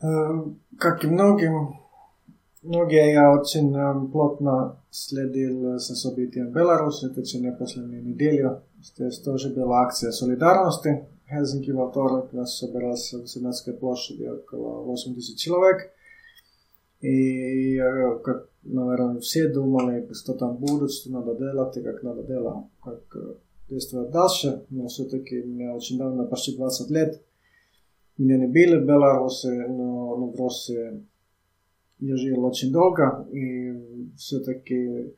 Как и многим, многие я очень плотно следил за событиями в Беларуси в течение последней недели. Здесь тоже была акция солидарности. Хельсинки во вторник нас собирался в Сенатской площади около 80 человек. И как, наверное, все думали, что там будет, что надо делать и как надо делать, как действовать дальше. Но все-таки мне очень давно, почти 20 лет, меня не били в Беларуси, но, но в России я жил очень долго, и все-таки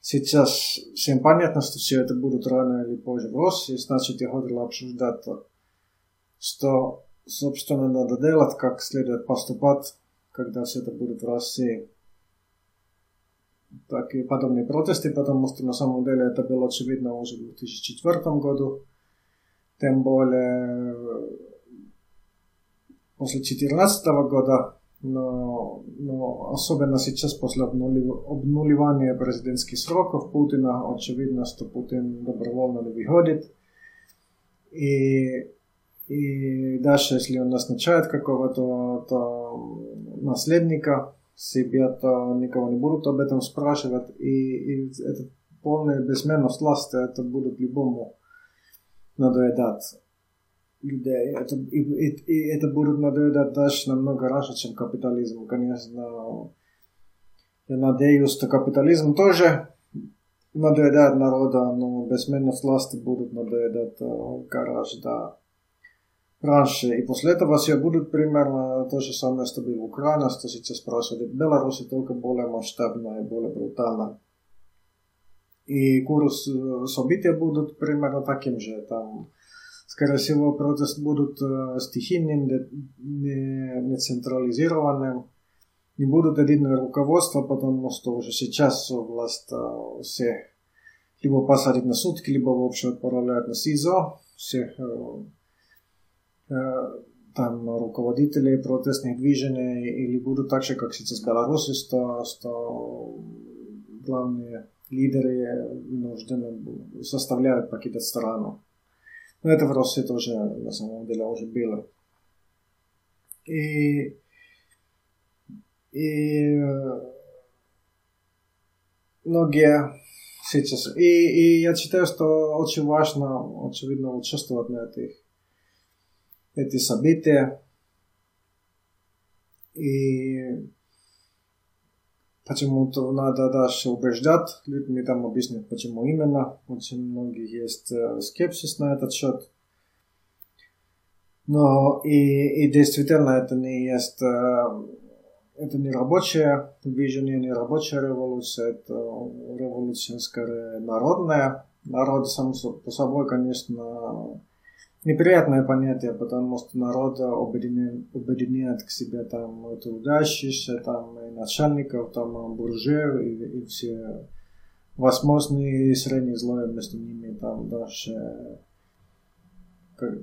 сейчас всем понятно, что все это будут рано или позже в России, значит, я хотел обсуждать, что, собственно, надо делать, как следует поступать, когда все это будет в России. Так и подобные протесты, потому что на самом деле это было очевидно уже в 2004 году. Тем более после 2014 года, но, но особенно сейчас после обнуливания президентских сроков Путина, очевидно, что Путин добровольно не выходит. И, и дальше, если он назначает какого-то то наследника себе, то никого не будут об этом спрашивать. И, и это полная безменность власти, это будет любому надоедать людей. Это, и, и, и это будет надоедать даже намного раньше, чем капитализм. Конечно, я надеюсь, что капитализм тоже надоедает народа, но бессменность власти будут надоедать гораздо раньше. И после этого все будет примерно то же самое, что было в Украине, что сейчас происходит в Беларуси, только более масштабно и более брутально. И курс события будут примерно таким же. Там скорее всего, протест будут э, стихийным, не, не централизированным. Не будут единое руководство, потому что уже сейчас власть э, всех либо посадит на сутки, либо вообще отправляют на СИЗО. Всех э, там руководителей протестных движений или будут так же, как сейчас в Беларуси, что, что главные лидеры вынуждены составляют покидать страну. Но это в России тоже на самом деле уже было. И, и многие сейчас. И, и я считаю, что очень важно, очевидно, участвовать на этих, эти события. И Почему-то надо дальше убеждать людьми, там объяснять, почему именно. Очень многих есть скепсис на этот счет. Но и, и действительно это не есть, это не рабочее движение, не рабочая революция, это революция скорее народная. Народ сам по собой, конечно, неприятное понятие, потому что народ объединяет, объединяет к себе там трудящихся, там и начальников, там буржуев и, и все возможные средние слои между ними, там даже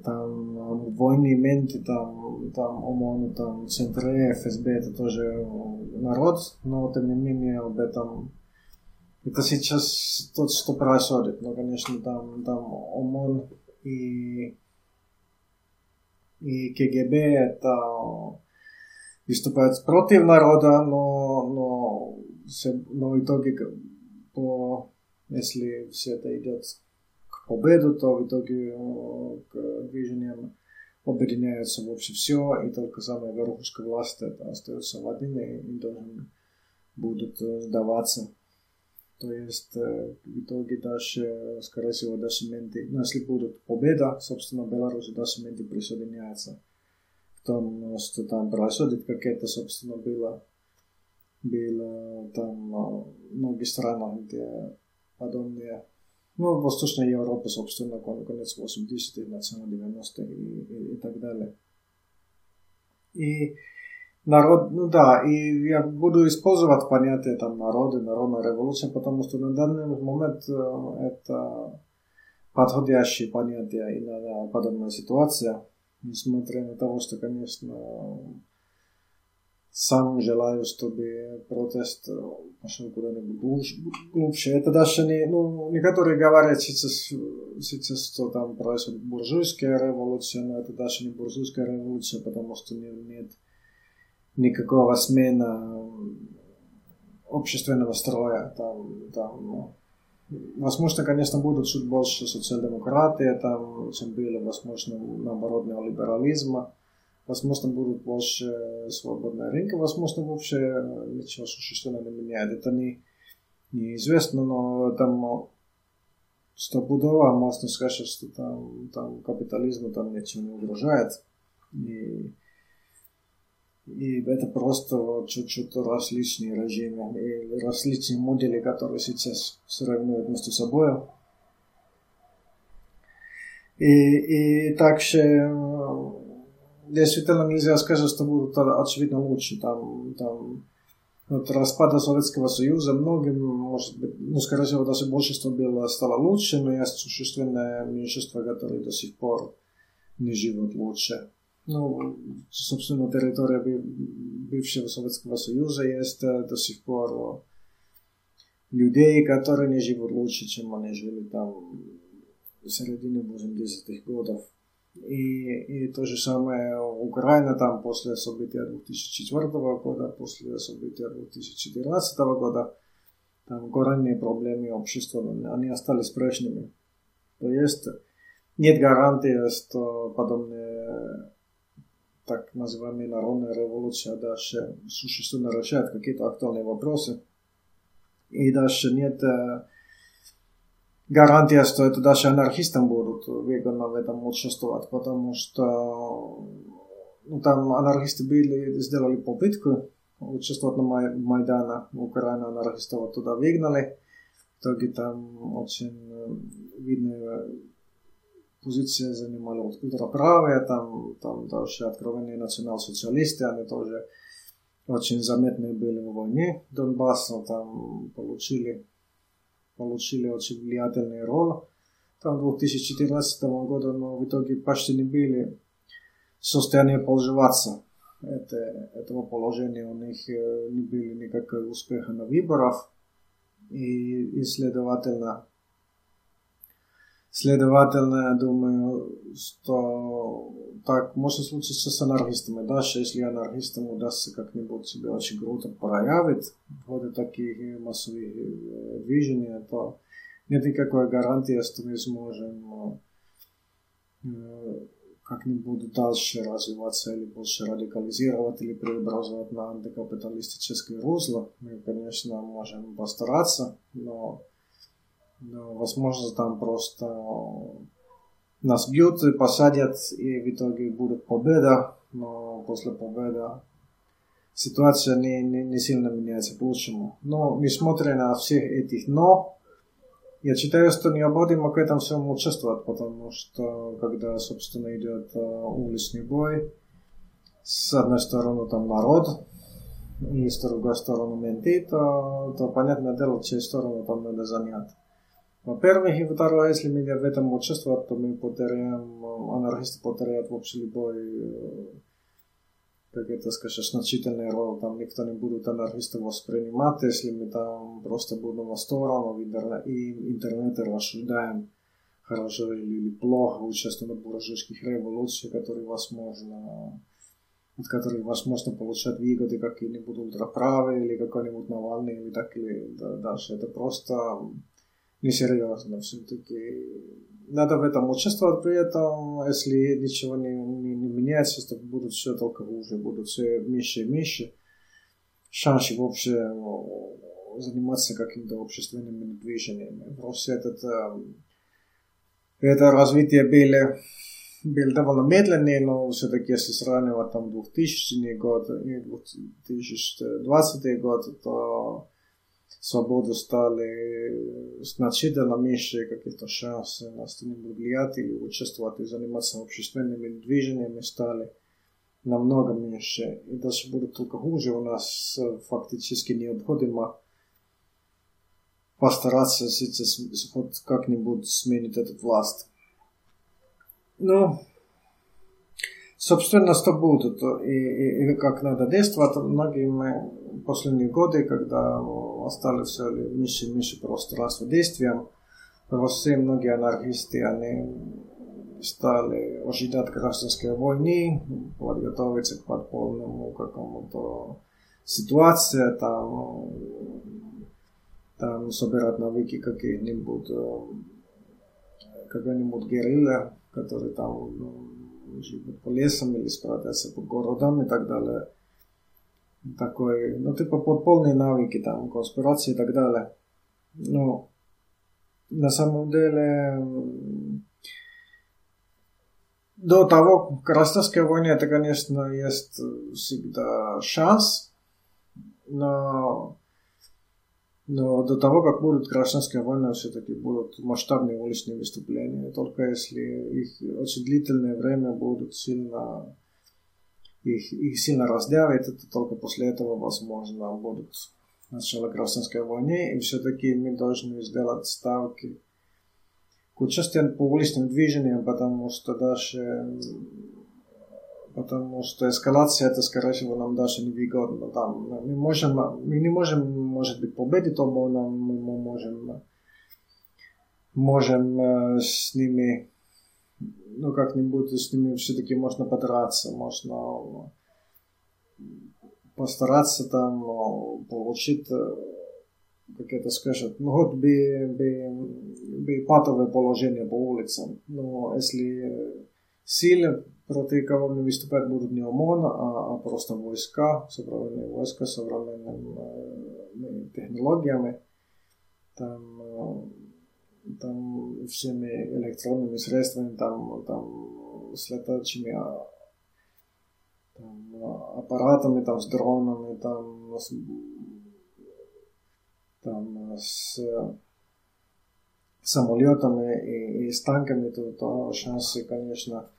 там военные менты, там, там ОМОН, там ЦНТР, ФСБ, это тоже народ, но тем не менее об этом это сейчас то, что происходит. Но, конечно, там, там ОМОН и и КГБ это выступает против народа, но, но, но в итоге, по, если все это идет к победу, то в итоге к движениям объединяется вообще все, и только самая верхушка власти остается в один и должен будут сдаваться. То есть в итоге даже, скорее всего, даже менты, ну, если будет победа, собственно, Беларусь даже менты присоединяются к тому, что там происходит, как это, собственно, было, было там многие страны, где подобные, ну, в Восточной Европе, собственно, конец 80-х, начало 90-х и, и, и так далее. И народ, ну да, и я буду использовать понятие там народы, народная революция, потому что на данный момент это подходящее понятие и на подобная ситуация, несмотря на то, что, конечно, сам желаю, чтобы протест пошел куда-нибудь глубже. Это даже не, ну, некоторые говорят сейчас, сейчас, что там происходит буржуйская революция, но это даже не буржуйская революция, потому что нет, нет никакого смена общественного строя. Там, там, ну, возможно, конечно, будут чуть больше социал-демократии, там, чем были, возможно, наоборот, неолиберализма. Возможно, будут больше свободной рынка, возможно, вообще ничего существенно не меняет. Это не, неизвестно, но там стопудово можно сказать, что там, там капитализму там ничего не угрожает. И и это просто вот чуть-чуть различные режимы и различные модели, которые сейчас сравнивают между собой. И, и также действительно нельзя сказать, что будут очевидно лучше. Там, там от распада Советского Союза многим, может быть, ну, скорее всего, даже большинство было, стало лучше, но есть существенное меньшинство, которые до сих пор не живут лучше. Ну, собственно, территория бывшего Советского Союза есть до сих пор людей, которые не живут лучше, чем они жили там в середине 80-х годов. И, и то же самое Украина там после события 2004 года, после события 2014 года, там коренные проблемы общества, они остались прежними. То есть нет гарантии, что подобные так называемая народная революция дальше существенно решает какие-то актуальные вопросы. И дальше нет э, гарантия, что это даже анархистам будут выгодно в этом участвовать, потому что ну, там анархисты были, сделали попытку участвовать на Май, Майдана, Украина анархистов туда выгнали. В итоге там очень э, видно позиция занимали ультраправые, там, там даже откровенные национал-социалисты, они тоже очень заметные были в войне Донбасса, там получили, получили очень влиятельный роль. Там 2014 года, но в итоге почти не были в состоянии пользоваться это, этого положения. У них не были никакого успеха на выборах. И, и следовательно, Следовательно, я думаю, что так может случиться с анархистами. Даже если анархистам удастся как-нибудь себя очень круто проявить в ходе таких массовых движений, то нет никакой гарантии, что мы сможем как-нибудь дальше развиваться или больше радикализировать или преобразовать на антикапиталистическое русло. Мы, конечно, можем постараться, но, возможно, там просто нас бьют, посадят, и в итоге будет победа, но после победы ситуация не, не, не сильно меняется к лучшему. Но несмотря на всех этих «но», я считаю, что необходимо к этому всему участвовать, потому что когда, собственно, идет уличный бой, с одной стороны там народ, и с другой стороны менты, то, то понятное дело, чьей сторону там надо занять. Во-первых, и второе, если мы в этом участвуем, то мы потеряем, анархисты потеряют в общем любой, как это скажешь, значительный роль. Там никто не будет анархистов воспринимать, если мы там просто будем во сторону и интернете рассуждаем хорошо или плохо, участвуем в буржуйских революциях, которые возможно от которых возможно получать выгоды какие-нибудь ультраправые или какой-нибудь Навальный или так или да, дальше. Это просто несерьезно все-таки. Надо в этом участвовать при этом, если ничего не, не, не меняется, то будут все только хуже, будут все меньше и меньше шансы вообще заниматься какими-то общественными движениями. Просто этот, это развитие было, было довольно медленнее, но все-таки если сравнивать там 2000 год и 2020 год, то свободу стали значительно меньше каких-то шансов на что-нибудь влиять или участвовать и заниматься общественными движениями стали намного меньше. И даже будет только хуже. У нас фактически необходимо постараться сейчас хоть как-нибудь сменить эту власть. Ну, собственно, что будет и, и, и как надо действовать. Многие мы последние годы, когда остались все меньше и меньше пространства действиям, все многие анархисты, они стали ожидать гражданской войны, подготовиться к подпольному какому-то ситуации, там, там собирать навыки каких-нибудь, какой-нибудь герилля, который там живут по лесам или спрятаться по городам и так далее. Такой, ну, типа подпольные навыки, там, конспирации и так далее. Но на самом деле до того Красновской войны это, конечно, есть всегда шанс, но, но до того, как будут гражданские войны, все-таки будут масштабные уличные выступления. Только если их очень длительное время будут сильно их, их сильно раздавит, это только после этого, возможно, будут начало гражданской войны, и все-таки мы должны сделать ставки к участию по уличным движениям, потому что даже потому что эскалация это, скорее всего, нам даже не выгодно. Там, мы, можем, мы не можем, может быть, победить оба, но мы можем, можем с ними, ну, как-нибудь с ними все-таки можно подраться, можно постараться там получить, как это скажет, ну вот бы, бы, бы патовое положение по улицам. Но если силы, против кого не выступать будут не ОМОН, а, а просто войска, современные войска с современными технологиями, там, там всеми электронными средствами, там, там с летающими там, аппаратами, там, с дронами, там, с, там, с самолетами и, и с танками, то, то шансы, конечно,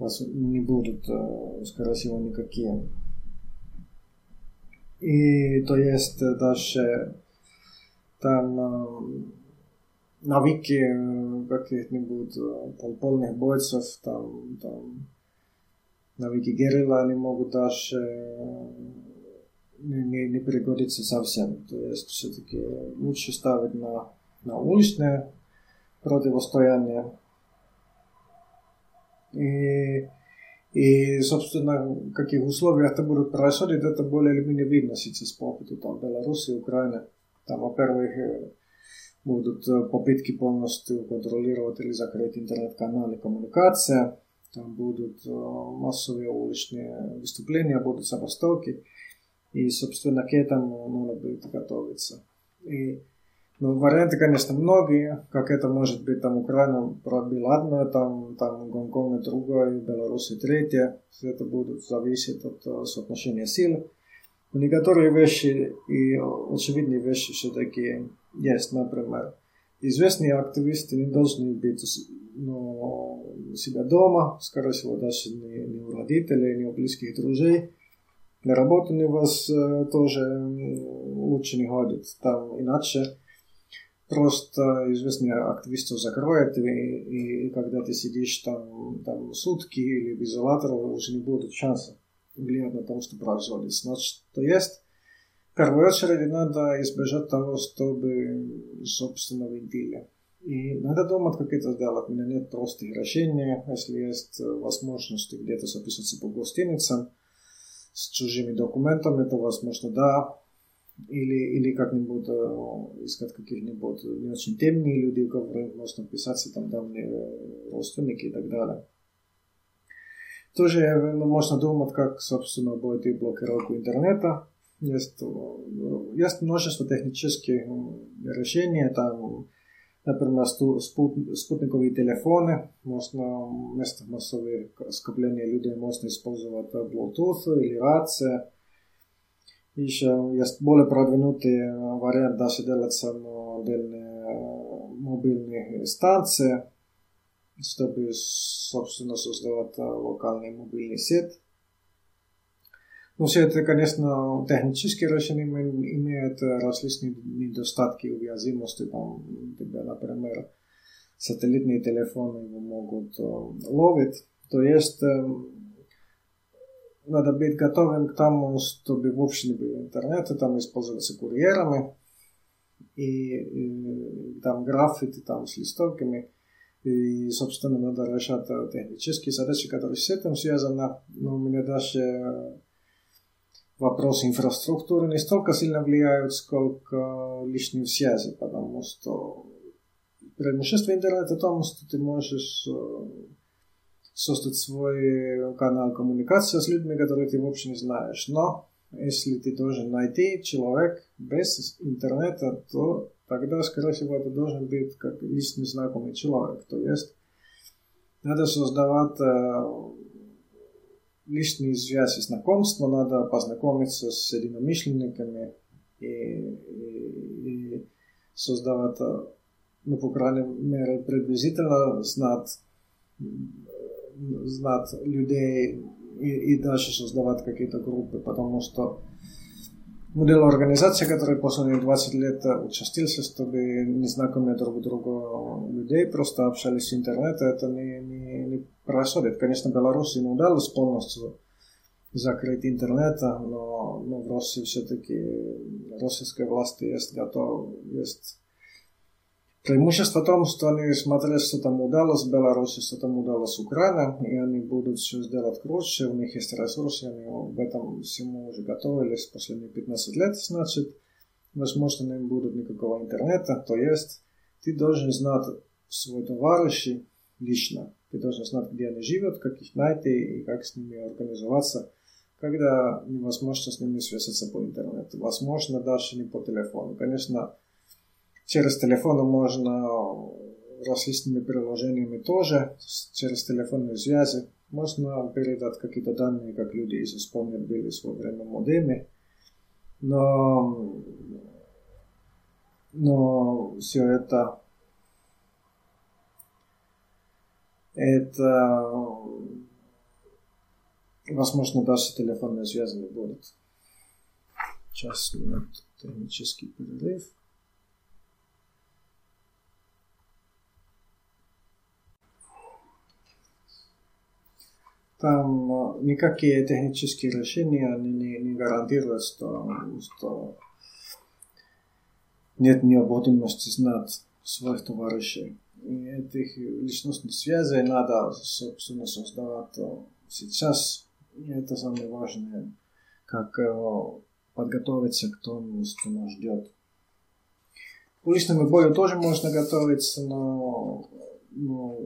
вас не будут, скорее всего, никакие. И то есть даже там навыки каких-нибудь полных бойцов, там, там навыки герилла, они могут даже не, не, не пригодиться совсем. То есть все-таки лучше ставить на, на уличное противостояние. И, и, собственно, в каких условиях это будет происходить, это более или менее видно сейчас по опыту там, Беларуси, Украины. Там, во-первых, будут попытки полностью контролировать или закрыть интернет-каналы коммуникация там будут массовые уличные выступления, будут забастовки. И, собственно, к этому нужно будет готовиться. И, ну, варианты, конечно, многие, как это может быть, там Украина пробила одно, там, там Гонконг другое, Беларусь третье. Все это будет зависеть от соотношения сил. Но некоторые вещи и очевидные вещи все-таки есть, например, известные активисты не должны быть но у себя дома, скорее всего, даже не, не у родителей, не у близких друзей. На работу не вас э, тоже лучше не ходит. Там иначе просто известные активистов закроют, и, и, и когда ты сидишь там, там сутки или в изоляторе, уже не будет шанса влиять на то, что происходит. Значит, то есть в первую очередь надо избежать того, чтобы собственно вентиля. И надо думать, как это сделать. У меня нет простых решений. Если есть возможность где-то записаться по гостиницам с чужими документами, то, возможно, да. Или, или как-нибудь э, искать каких-нибудь не очень темные люди, которые можно писаться, там давние родственники и так далее. Тоже ну, можно думать, как, собственно, будет и блокировку интернета. Есть, есть множество технических решений, там Например, спутниковые телефоны, можно вместо массовых скопления людей можно использовать Bluetooth или рация. Еще есть более продвинутый вариант, даже делать самодельные мобильные станции, чтобы, собственно, создавать локальный мобильный сеть. Но все это, конечно, технические решения имеют различные недостатки уязвимости. Там, тебя, например, сателлитные телефоны могут ловить. То есть надо быть готовым к тому, чтобы вообще не было интернета, там использоваться курьерами и, и там граффити там с листовками. И, собственно, надо решать технические задачи, которые с этим связаны. Но у меня даже вопрос инфраструктуры не столько сильно влияют, сколько лишние связи, потому что преимущество интернета в том, что ты можешь создать свой канал коммуникации с людьми, которые ты вообще не знаешь. Но если ты должен найти человек без интернета, то тогда, скорее всего, это должен быть как личный знакомый человек. То есть надо создавать э, личные связи, знакомства, надо познакомиться с единомышленниками и, и, и создавать, ну, по крайней мере, приблизительно знать, знать людей и, и дальше создавать какие-то группы, потому что модел организации, который последние 20 лет участился, чтобы незнакомые друг другу людей просто общались с интернета, это не, не, не происходит. Конечно, Беларуси не удалось полностью закрыть интернет, но, но в России все-таки российские власти есть готовы, есть Преимущество в том, что они смотрели, что там удалось Беларуси, что там удалось в Украине, и они будут все сделать круче, у них есть ресурсы, они в этом всему уже готовились последние 15 лет, значит, возможно, не будет никакого интернета, то есть ты должен знать своих товарищей лично, ты должен знать, где они живут, как их найти и как с ними организоваться, когда невозможно с ними связаться по интернету, возможно, даже не по телефону. Конечно, Через телефон можно различными приложениями тоже, через телефонные связи. Можно передать какие-то данные, как люди, если вспомнят, были в свое время модемы. Но, но все это это возможно даже телефонные связи не будут. Сейчас минут технический перерыв. Там никакие технические решения не, не, не гарантируют, что, что нет необходимости знать своих товарищей. И этих личностных связей надо, собственно, создавать сейчас. И это самое важное, как подготовиться к тому, что нас ждет. К уличному бою тоже можно готовиться, но, но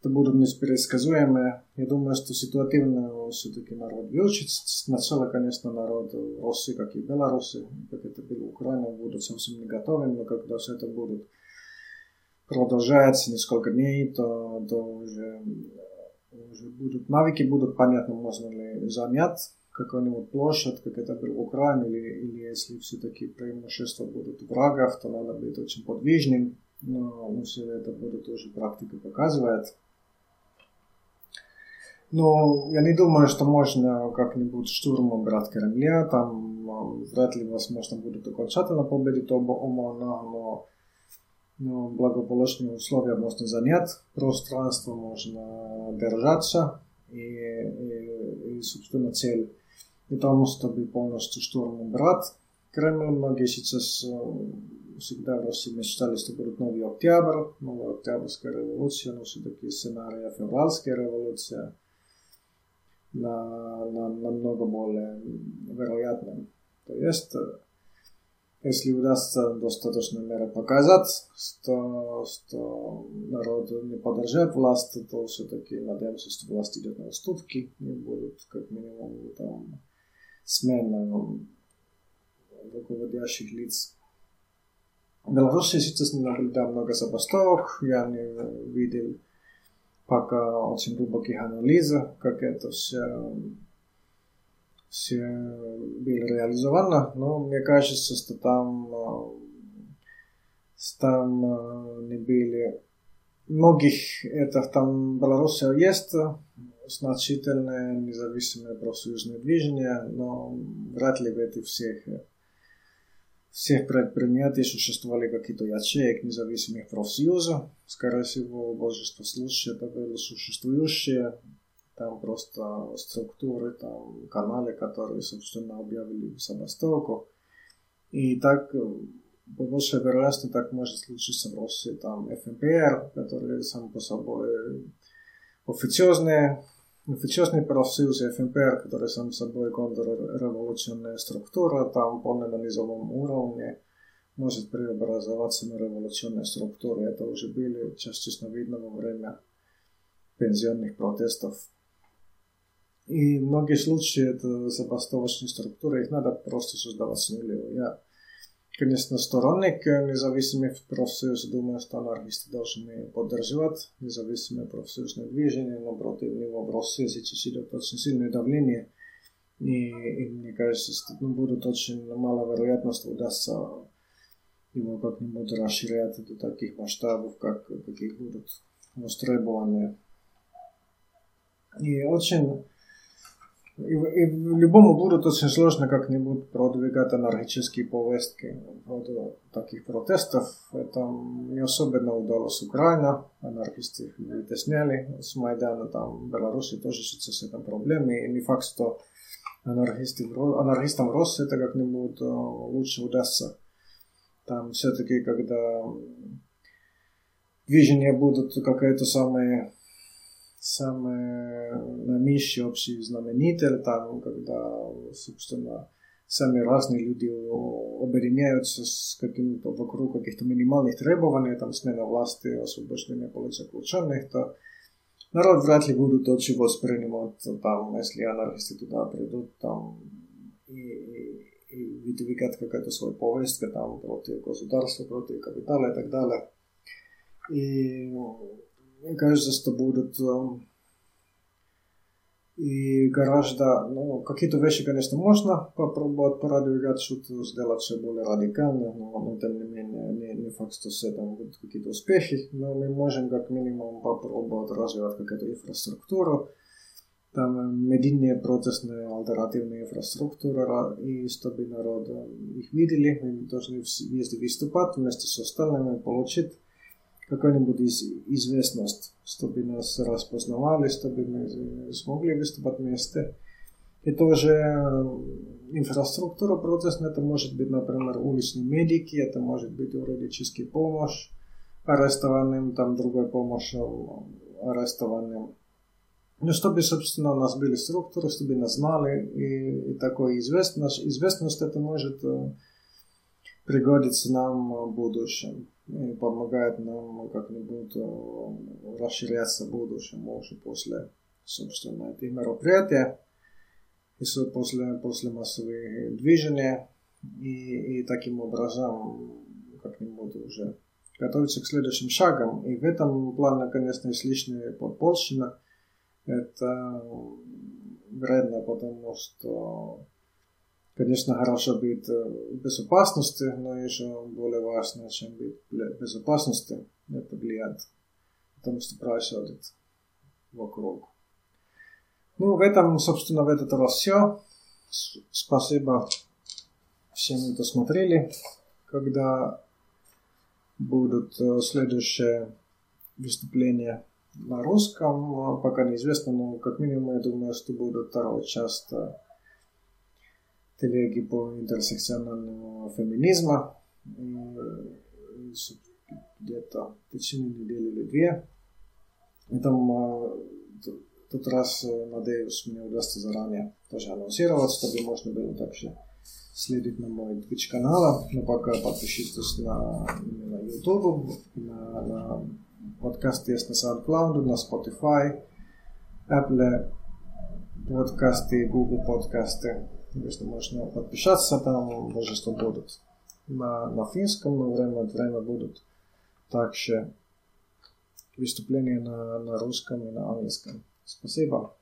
это будут непредсказуемые. Я думаю, что ситуативно все-таки народ выучится. Сначала, конечно, народ России, как и Беларуси, как это было Украина, будут совсем не готовы, но когда все это будет продолжается несколько дней, то, то уже, уже будут навыки будут понятны, можно ли занять какую-нибудь площадь, как это было в Украине, или, или если все-таки преимущества будут врагов, то надо быть очень подвижным, но, но все это будет уже практика показывает. Но я не думаю, что можно как-нибудь штурмом брать Кремля. Там вряд ли возможно будет окончательно победить оба Омана, но, но благополучные условия можно занять, пространство можно держаться. И, и, и собственно, цель не тому, чтобы полностью штурмом брать Кремль. Многие сейчас всегда в России мечтали, что будет новый октябрь, новая октябрьская революция, но все-таки сценария февральская революция – на, на, намного более вероятным. То есть, если удастся достаточно меры показать, что, что народ не поддержит власть, то все-таки надеемся, что власть идет на уступки и будут как минимум там смена руководящих лиц. В Беларуси сейчас не наблюдаем много забастовок, я не видел пока очень глубоких анализов, как это все, все было реализовано, но мне кажется, что там, там не были многих, это там Беларуси есть значительное независимое профсоюзное движение, но вряд ли в этих всех всех предприятий существовали какие-то ячеек независимых профсоюзов. Скорее всего, большинство случаев это были существующие там просто структуры, там каналы, которые, собственно, объявили забастовку. И так по большей вероятности так может случиться в России. Там ФНПР, который сам по собой официозные официозный профсоюз ФНПР, который сам собой контрреволюционная структура, там по низовом уровне может преобразоваться на революционные структуры. Это уже были частично видно во время пенсионных протестов. И многие случаи это забастовочные структуры, их надо просто создавать с нуля. Я, конечно, сторонник независимых профсоюзов, думаю, что анархисты должны поддерживать независимое профсоюзное движение, но против него в России сейчас идет очень сильное давление. И, и мне кажется, что ну, будет очень мало вероятность удастся его как-нибудь расширять до таких масштабов, как, каких будут востребованы. И очень и, и любому будут очень сложно как-нибудь продвигать анархические повестки от таких протестов. Это не особенно удалось Украина. Анархисты их вытесняли с Майдана. Там в Беларуси тоже сейчас с этим проблемы. И не факт, что анархисты, анархистам России это как-нибудь лучше удастся там все-таки, когда движения будут какая-то самая самый наименьший общий знаменитель, там, когда, собственно, сами разные люди объединяются с каким-то вокруг каких-то минимальных требований, там, смена власти, освобождение политзаключенных, то народ вряд ли будет очень воспринимать, там, если анархисты туда придут, там, и, и выдвигать какая-то своя повестка там против государства, против капитала и так далее. И мне кажется, что будут и гораздо, ну, какие-то вещи, конечно, можно попробовать продвигать, что-то сделать все более радикально, но, но тем не менее, не, не факт, что с этим будут какие-то успехи, но мы можем как минимум попробовать развивать какую-то инфраструктуру, там медийные протестные альтернативные инфраструктура, и чтобы народ их видели, мы должны везде выступать вместе с остальными, получить какую-нибудь из, известность, чтобы нас распознавали, чтобы мы смогли выступать вместе. И тоже инфраструктура протестная, это может быть, например, уличные медики, это может быть юридическая помощь арестованным, там другая помощь арестованным ну, чтобы, собственно, у нас были структуры, чтобы нас знали, и, и такой известность, известность это может э, пригодиться нам в будущем помогает нам как-нибудь э, расширяться в будущем уже после, собственно, этих мероприятий, и после, после массовых движений, и, и таким образом как-нибудь уже готовиться к следующим шагам. И в этом плане, конечно, есть лишняя подпольщина – это вредно, потому что, конечно, хорошо быть в безопасности, но еще более важно, чем быть в безопасности, это влияет, потому что происходит вокруг. Ну, в этом, собственно, в этот раз все. Спасибо всем, кто смотрели. Когда будут следующие выступления на русском, пока неизвестно, но как минимум я думаю, что будет вторая часть телеги по интерсекциональному феминизму. Где-то в течение недели или две. И там тот раз, надеюсь, мне удастся заранее тоже анонсировать, чтобы можно было также следить на мой Twitch канал. Но пока подпишитесь на, на YouTube, на, на Подкасты есть на SoundCloud, на Spotify, Apple подкасты, Google подкасты. Если можно подписаться, там множество будут. На, на финском, но время от времени будут также выступления на, на русском и на английском. Спасибо.